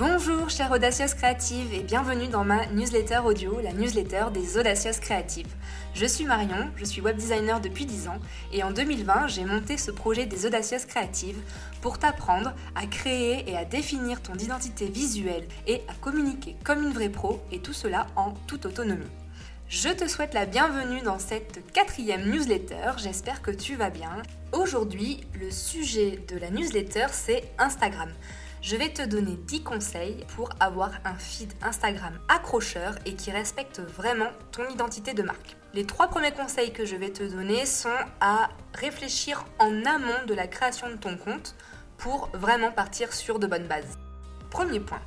Bonjour chère audacieuse créative et bienvenue dans ma newsletter audio, la newsletter des audacieuses créatives. Je suis Marion, je suis web designer depuis 10 ans et en 2020 j'ai monté ce projet des audacieuses créatives pour t'apprendre à créer et à définir ton identité visuelle et à communiquer comme une vraie pro et tout cela en toute autonomie. Je te souhaite la bienvenue dans cette quatrième newsletter, j'espère que tu vas bien. Aujourd'hui, le sujet de la newsletter c'est Instagram je vais te donner 10 conseils pour avoir un feed Instagram accrocheur et qui respecte vraiment ton identité de marque. Les trois premiers conseils que je vais te donner sont à réfléchir en amont de la création de ton compte pour vraiment partir sur de bonnes bases. Premier point,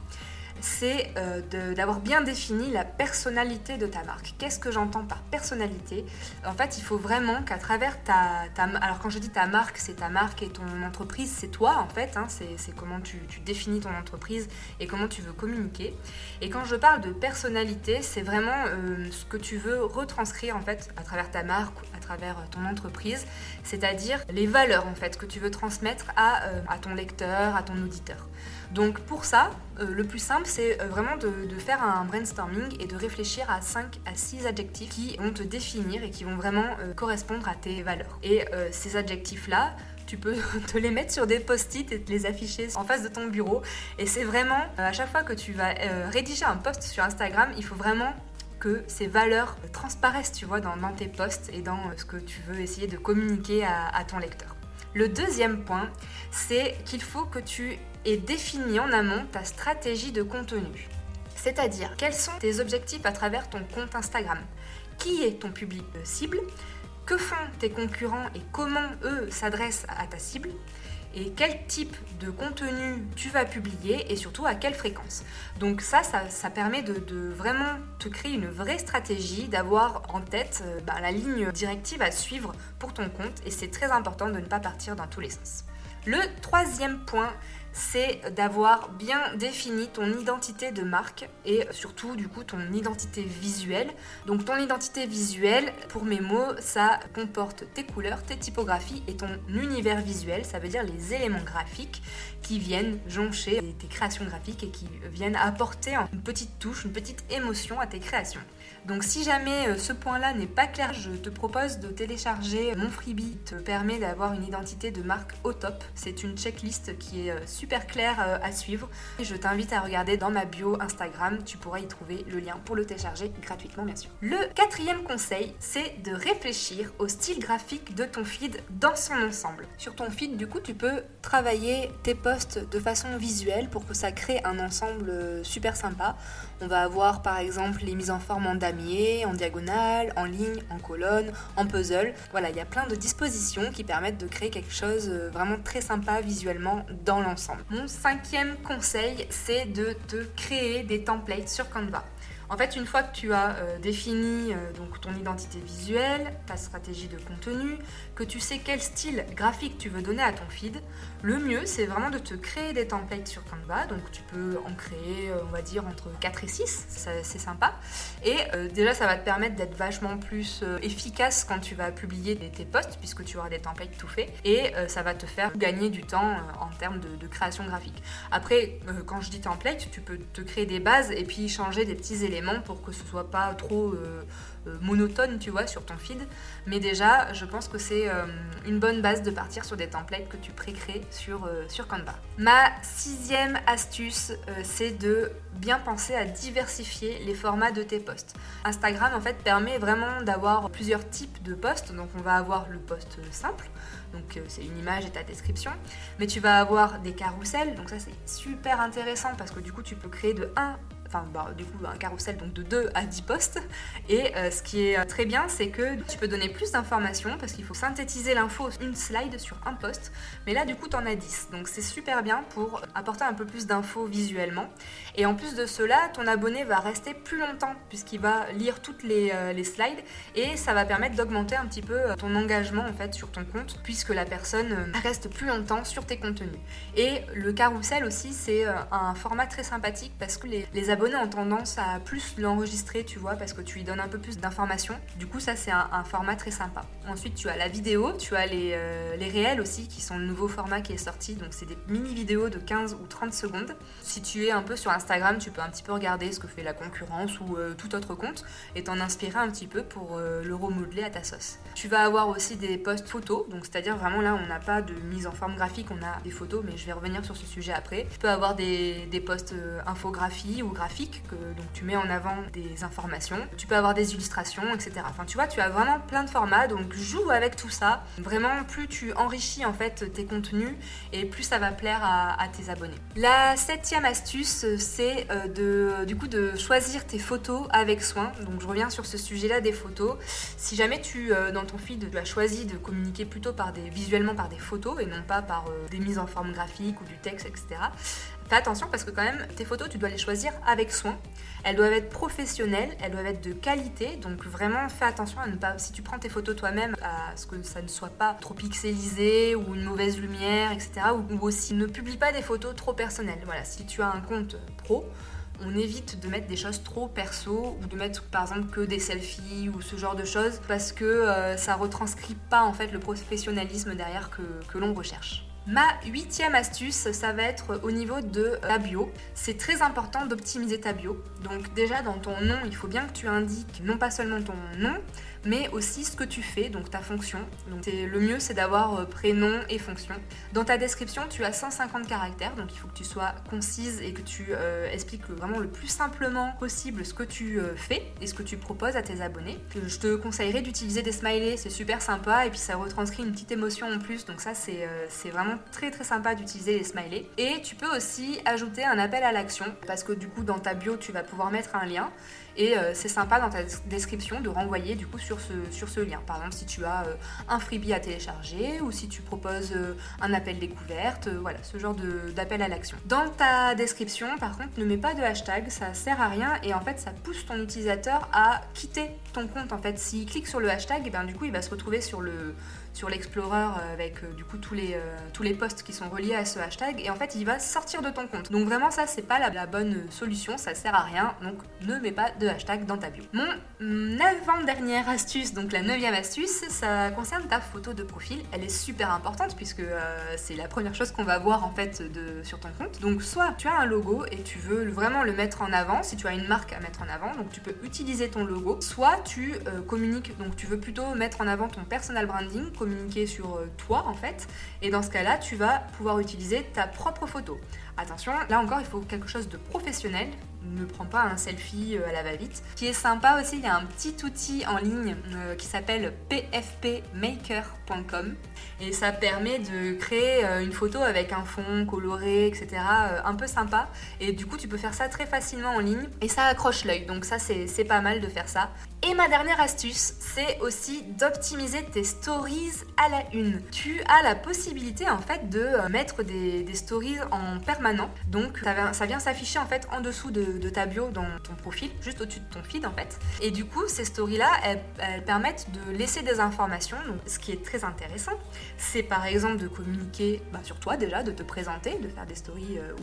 c'est euh, d'avoir bien défini la personnalité de ta marque. Qu'est-ce que j'entends par personnalité? En fait, il faut vraiment qu'à travers ta, Alors quand je dis ta marque, c'est ta marque et ton entreprise, c'est toi en fait. Hein, c'est comment tu, définis ton entreprise et comment tu veux communiquer. Et quand je parle de personnalité, c'est vraiment euh, ce que tu veux retranscrire en fait à travers ta marque, à travers ton entreprise, c'est-à-dire les valeurs en fait que tu veux transmettre euh, à ton lecteur, à ton auditeur. Donc pour ça, euh, le plus simple, c'est euh, vraiment de, faire un brainstorming et de réfléchir à 5 à 6 adjectifs qui vont te définir et qui vont vraiment euh, correspondre à tes valeurs. Et ces adjectifs-là, tu peux te les mettre sur des post-it et te les afficher en face de ton bureau. Et c'est vraiment, à chaque fois que tu vas rédiger un post sur Instagram, il faut vraiment que ces valeurs transparaissent, tu vois, dans, tes posts et dans ce que tu veux essayer de communiquer à ton lecteur. Le deuxième point, c'est qu'il faut que tu aies défini en amont ta stratégie de contenu. C'est-à-dire, quels sont tes objectifs à travers ton compte Instagram? Qui est ton public cible? Que font tes concurrents et comment eux s'adressent à ta cible? Et quel type de contenu tu vas publier et surtout à quelle fréquence? Donc ça, ça, permet de, vraiment te créer une vraie stratégie, d'avoir en tête euh, bah, la ligne directive à suivre pour ton compte et c'est très important de ne pas partir dans tous les sens. Le troisième point, c'est d'avoir bien défini ton identité de marque et surtout du coup ton identité visuelle. Donc ton identité visuelle, pour mes mots, ça comporte tes couleurs, tes typographies et ton univers visuel, ça veut dire les éléments graphiques qui viennent joncher tes créations graphiques et qui viennent apporter une petite touche, une petite émotion à tes créations. Donc si jamais euh, ce point-là n'est pas clair, je te propose de télécharger mon freebie te permet d'avoir une identité de marque au top. C'est une checklist qui est euh, super claire euh, à suivre. Je t'invite à regarder dans ma bio Instagram, tu pourras y trouver le lien pour le télécharger gratuitement bien sûr. Le quatrième conseil, c'est de réfléchir au style graphique de ton feed dans son ensemble. Sur ton feed, du coup, tu peux travailler tes posts de façon visuelle pour que ça crée un ensemble super sympa. On va avoir par exemple les mises en forme en damier, en diagonale, en ligne, en colonne, en puzzle. Voilà, il y a plein de dispositions qui permettent de créer quelque chose euh, vraiment très sympa visuellement dans l'ensemble. Mon cinquième conseil, c'est de te créer des templates sur Canva. En fait, une fois que tu as euh, défini euh, ton identité visuelle, ta stratégie de contenu, que tu sais quel style graphique tu veux donner à ton feed, le mieux c'est vraiment de te créer des templates sur Canva. Donc tu peux en créer, euh, on va dire, entre 4 et 6, c'est sympa. Et déjà, ça va te permettre d'être vachement plus efficace quand tu vas publier tes posts, puisque tu auras des templates tout faits. Et ça va te faire gagner du temps en termes de, création graphique. Après, quand je dis template, tu peux te créer des bases et puis changer des petits éléments pour que ce soit pas trop euh, euh, monotone, tu vois, sur ton feed. Mais déjà, je pense que c'est euh, une bonne base de partir sur des templates que tu pré-crées sur, sur Canva. Ma sixième astuce, c'est de bien penser à diversifier les formats de tes posts. Instagram, en fait, permet vraiment d'avoir plusieurs types de posts. Donc, on va avoir le post simple. Donc c'est une image et ta description. Mais tu vas avoir des carousels, donc ça c'est super intéressant parce que du coup tu peux créer de 1 enfin bah, du coup un carrousel donc de 2 à 10 postes. Et euh, ce qui est euh, très bien, c'est que tu peux donner plus d'informations parce qu'il faut synthétiser l'info une slide sur un poste. Mais là du coup tu en as 10. Donc c'est super bien pour apporter un peu plus d'infos visuellement. Et en plus de cela, ton abonné va rester plus longtemps puisqu'il va lire toutes les, euh, slides et ça va permettre d'augmenter un petit peu ton engagement en fait sur ton compte puisque la personne reste plus longtemps sur tes contenus. Et le carrousel aussi c'est un format très sympathique parce que les abonnés abonnés ont tendance à plus l'enregistrer, tu vois, parce que tu lui donnes un peu plus d'informations. Du coup, ça, c'est un, format très sympa. Ensuite, tu as la vidéo, tu as les, euh, les réels aussi, qui sont le nouveau format qui est sorti. Donc, c'est des mini-vidéos de 15 ou 30 secondes. Si tu es un peu sur Instagram, tu peux un petit peu regarder ce que fait la concurrence ou euh, tout autre compte et t'en inspirer un petit peu pour euh, le remodeler à ta sauce. Tu vas avoir aussi des posts photos, donc c'est-à-dire vraiment là, on n'a pas de mise en forme graphique, on a des photos, mais je vais revenir sur ce sujet après. Tu peux avoir des, des posts infographie ou que donc tu mets en avant des informations. Tu peux avoir des illustrations, etc. Enfin, tu vois, tu as vraiment plein de formats, donc joue avec tout ça. Vraiment, plus tu enrichis en fait tes contenus et plus ça va plaire à, tes abonnés. La septième astuce, c'est euh, de, du coup de choisir tes photos avec soin. Donc je reviens sur ce sujet-là des photos. Si jamais tu, euh, dans ton feed, tu as choisi de communiquer plutôt par des, visuellement par des photos et non pas par euh, des mises en forme graphique ou du texte, etc. Fais attention parce que quand même, tes photos, tu dois les choisir avec soin. Elles doivent être professionnelles, elles doivent être de qualité. Donc vraiment, fais attention à ne pas, si tu prends tes photos toi-même, à ce que ça ne soit pas trop pixelisé ou une mauvaise lumière, etc. Ou, aussi, ne publie pas des photos trop personnelles. Voilà, si tu as un compte pro, on évite de mettre des choses trop perso ou de mettre par exemple que des selfies ou ce genre de choses parce que euh, ça retranscrit pas en fait le professionnalisme derrière que, que l'on recherche. Ma huitième astuce, ça va être au niveau de la bio. C'est très important d'optimiser ta bio. Donc déjà dans ton nom, il faut bien que tu indiques non pas seulement ton nom, mais aussi ce que tu fais, donc ta fonction. Donc le mieux c'est d'avoir euh, prénom et fonction. Dans ta description, tu as 150 caractères, donc il faut que tu sois concise et que tu euh, expliques vraiment le plus simplement possible ce que tu euh, fais et ce que tu proposes à tes abonnés. Je te conseillerais d'utiliser des smileys, c'est super sympa et puis ça retranscrit une petite émotion en plus, donc ça c'est vraiment très très sympa d'utiliser les smileys. Et tu peux aussi ajouter un appel à l'action parce que du coup dans ta bio tu vas pouvoir mettre un lien et euh, c'est sympa dans ta description de renvoyer du coup sur ce, lien. Par exemple, si tu as euh, un freebie à télécharger ou si tu proposes euh, un appel découverte, voilà, ce genre d'appel à l'action. Dans ta description, par contre, ne mets pas de hashtag, ça sert à rien et en fait, ça pousse ton utilisateur à quitter ton compte. En fait, s'il clique sur le hashtag, et eh bien du coup, il va se retrouver sur le sur l'Explorer euh, avec euh, du coup tous les, euh, tous les posts qui sont reliés à ce hashtag et en fait il va sortir de ton compte. Donc vraiment ça c'est pas la, bonne solution, ça sert à rien, donc ne mets pas de hashtag dans ta bio. Mon avant-dernière astuce, donc la neuvième astuce, ça concerne ta photo de profil. Elle est super importante puisque c'est la première chose qu'on va voir en fait de, sur ton compte. Donc soit tu as un logo et tu veux vraiment le mettre en avant, si tu as une marque à mettre en avant, donc tu peux utiliser ton logo, soit tu communiques, donc tu veux plutôt mettre en avant ton personal branding, communiquer sur euh, toi en fait. Et dans ce cas-là, tu vas pouvoir utiliser ta propre photo. Attention, là encore, il faut quelque chose de professionnel. Ne prends pas un selfie euh, à la va-vite. qui est sympa aussi, il y a un petit outil en ligne euh, qui s'appelle pfpmaker.com et ça permet de créer une photo avec un fond coloré, etc. un peu sympa. Et du coup, tu peux faire ça très facilement en ligne et ça accroche l'œil. Donc ça, c'est pas mal de faire ça. Et ma dernière astuce, c'est aussi d'optimiser tes stories à la une. Tu as la possibilité en fait de euh, mettre des, stories en permanent. Donc ça vient, s'afficher en fait en dessous de, ta bio dans ton profil, juste au-dessus de ton feed en fait. Et du coup, ces stories-là, elles, permettent de laisser des informations. Donc ce qui est très intéressant, c'est par exemple de communiquer bah, sur toi déjà, de te présenter, de faire des stories euh,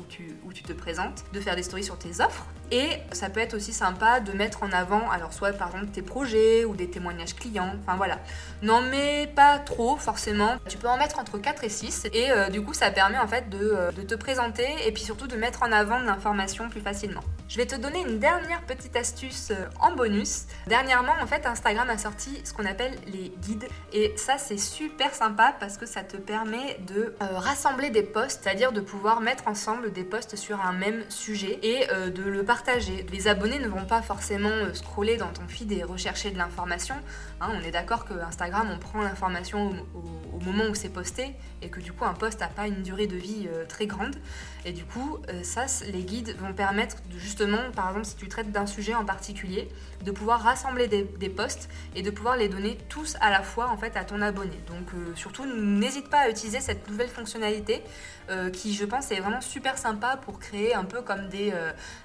où, tu, te présentes, de faire des stories sur tes offres. Et ça peut être aussi sympa de mettre en avant, alors soit par exemple tes projets ou des témoignages clients. Enfin voilà. N'en mets pas trop forcément. Tu peux en mettre entre 4 et 6 et euh, du coup ça permet en fait euh, de, te présenter et puis surtout de mettre en avant de l'information plus facilement. Je vais te donner une dernière petite astuce euh, en bonus. Dernièrement en fait Instagram a sorti ce qu'on appelle les guides et ça c'est super sympa parce que ça te permet de rassembler des posts, c'est-à-dire de pouvoir mettre ensemble des posts sur un même sujet et de le partager. Les abonnés ne vont pas forcément scroller dans ton feed et rechercher de l'information. Hein, on est d'accord que Instagram, on prend l'information au, moment où c'est posté et que du coup un post n'a pas une durée de vie euh, très grande. Et du coup, euh, ça, les guides vont permettre de, par exemple, si tu traites d'un sujet en particulier, de pouvoir rassembler des, posts et de pouvoir les donner tous à la fois en fait à ton abonné. Donc euh, surtout, n'hésite pas à utiliser cette nouvelle fonctionnalité qui, je pense, est vraiment super sympa pour créer un peu comme des,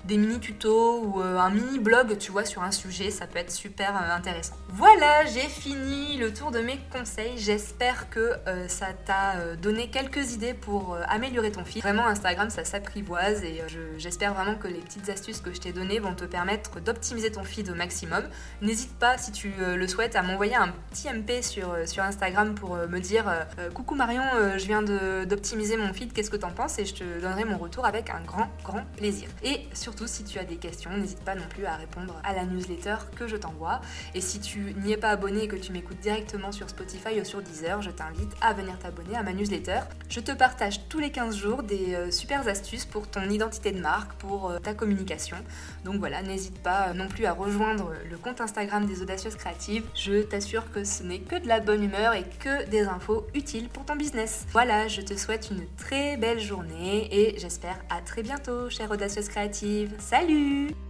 des mini tutos ou un mini blog, tu vois, sur un sujet. Ça peut être super intéressant. Voilà, j'ai fini le tour de mes conseils. J'espère que euh, ça t'a euh, donné quelques idées pour euh, améliorer ton feed. Vraiment, Instagram, ça s'apprivoise et j'espère vraiment que les petites astuces que je t'ai données vont te permettre d'optimiser ton feed au maximum. N'hésite pas, si tu euh, le souhaites, à m'envoyer un petit MP sur, euh, sur Instagram pour me dire Coucou Marion, je viens d'optimiser mon feed, qu'est-ce que t'en penses? Et je te donnerai mon retour avec un grand, grand plaisir. Et surtout, si tu as des questions, n'hésite pas non plus à répondre à la newsletter que je t'envoie. Et si tu n'y es pas abonné et que tu m'écoutes directement sur Spotify ou sur Deezer, je t'invite à venir t'abonner à ma newsletter. Je te partage tous les 15 jours des super astuces pour ton identité de marque, pour ta Donc voilà, n'hésite pas non plus à rejoindre le compte Instagram des Audacieuses Créatives. Je t'assure que ce n'est que de la bonne humeur et que des infos utiles pour ton business. Voilà, je te souhaite une très belle journée et j'espère à très bientôt, chère Audacieuse Créative. Salut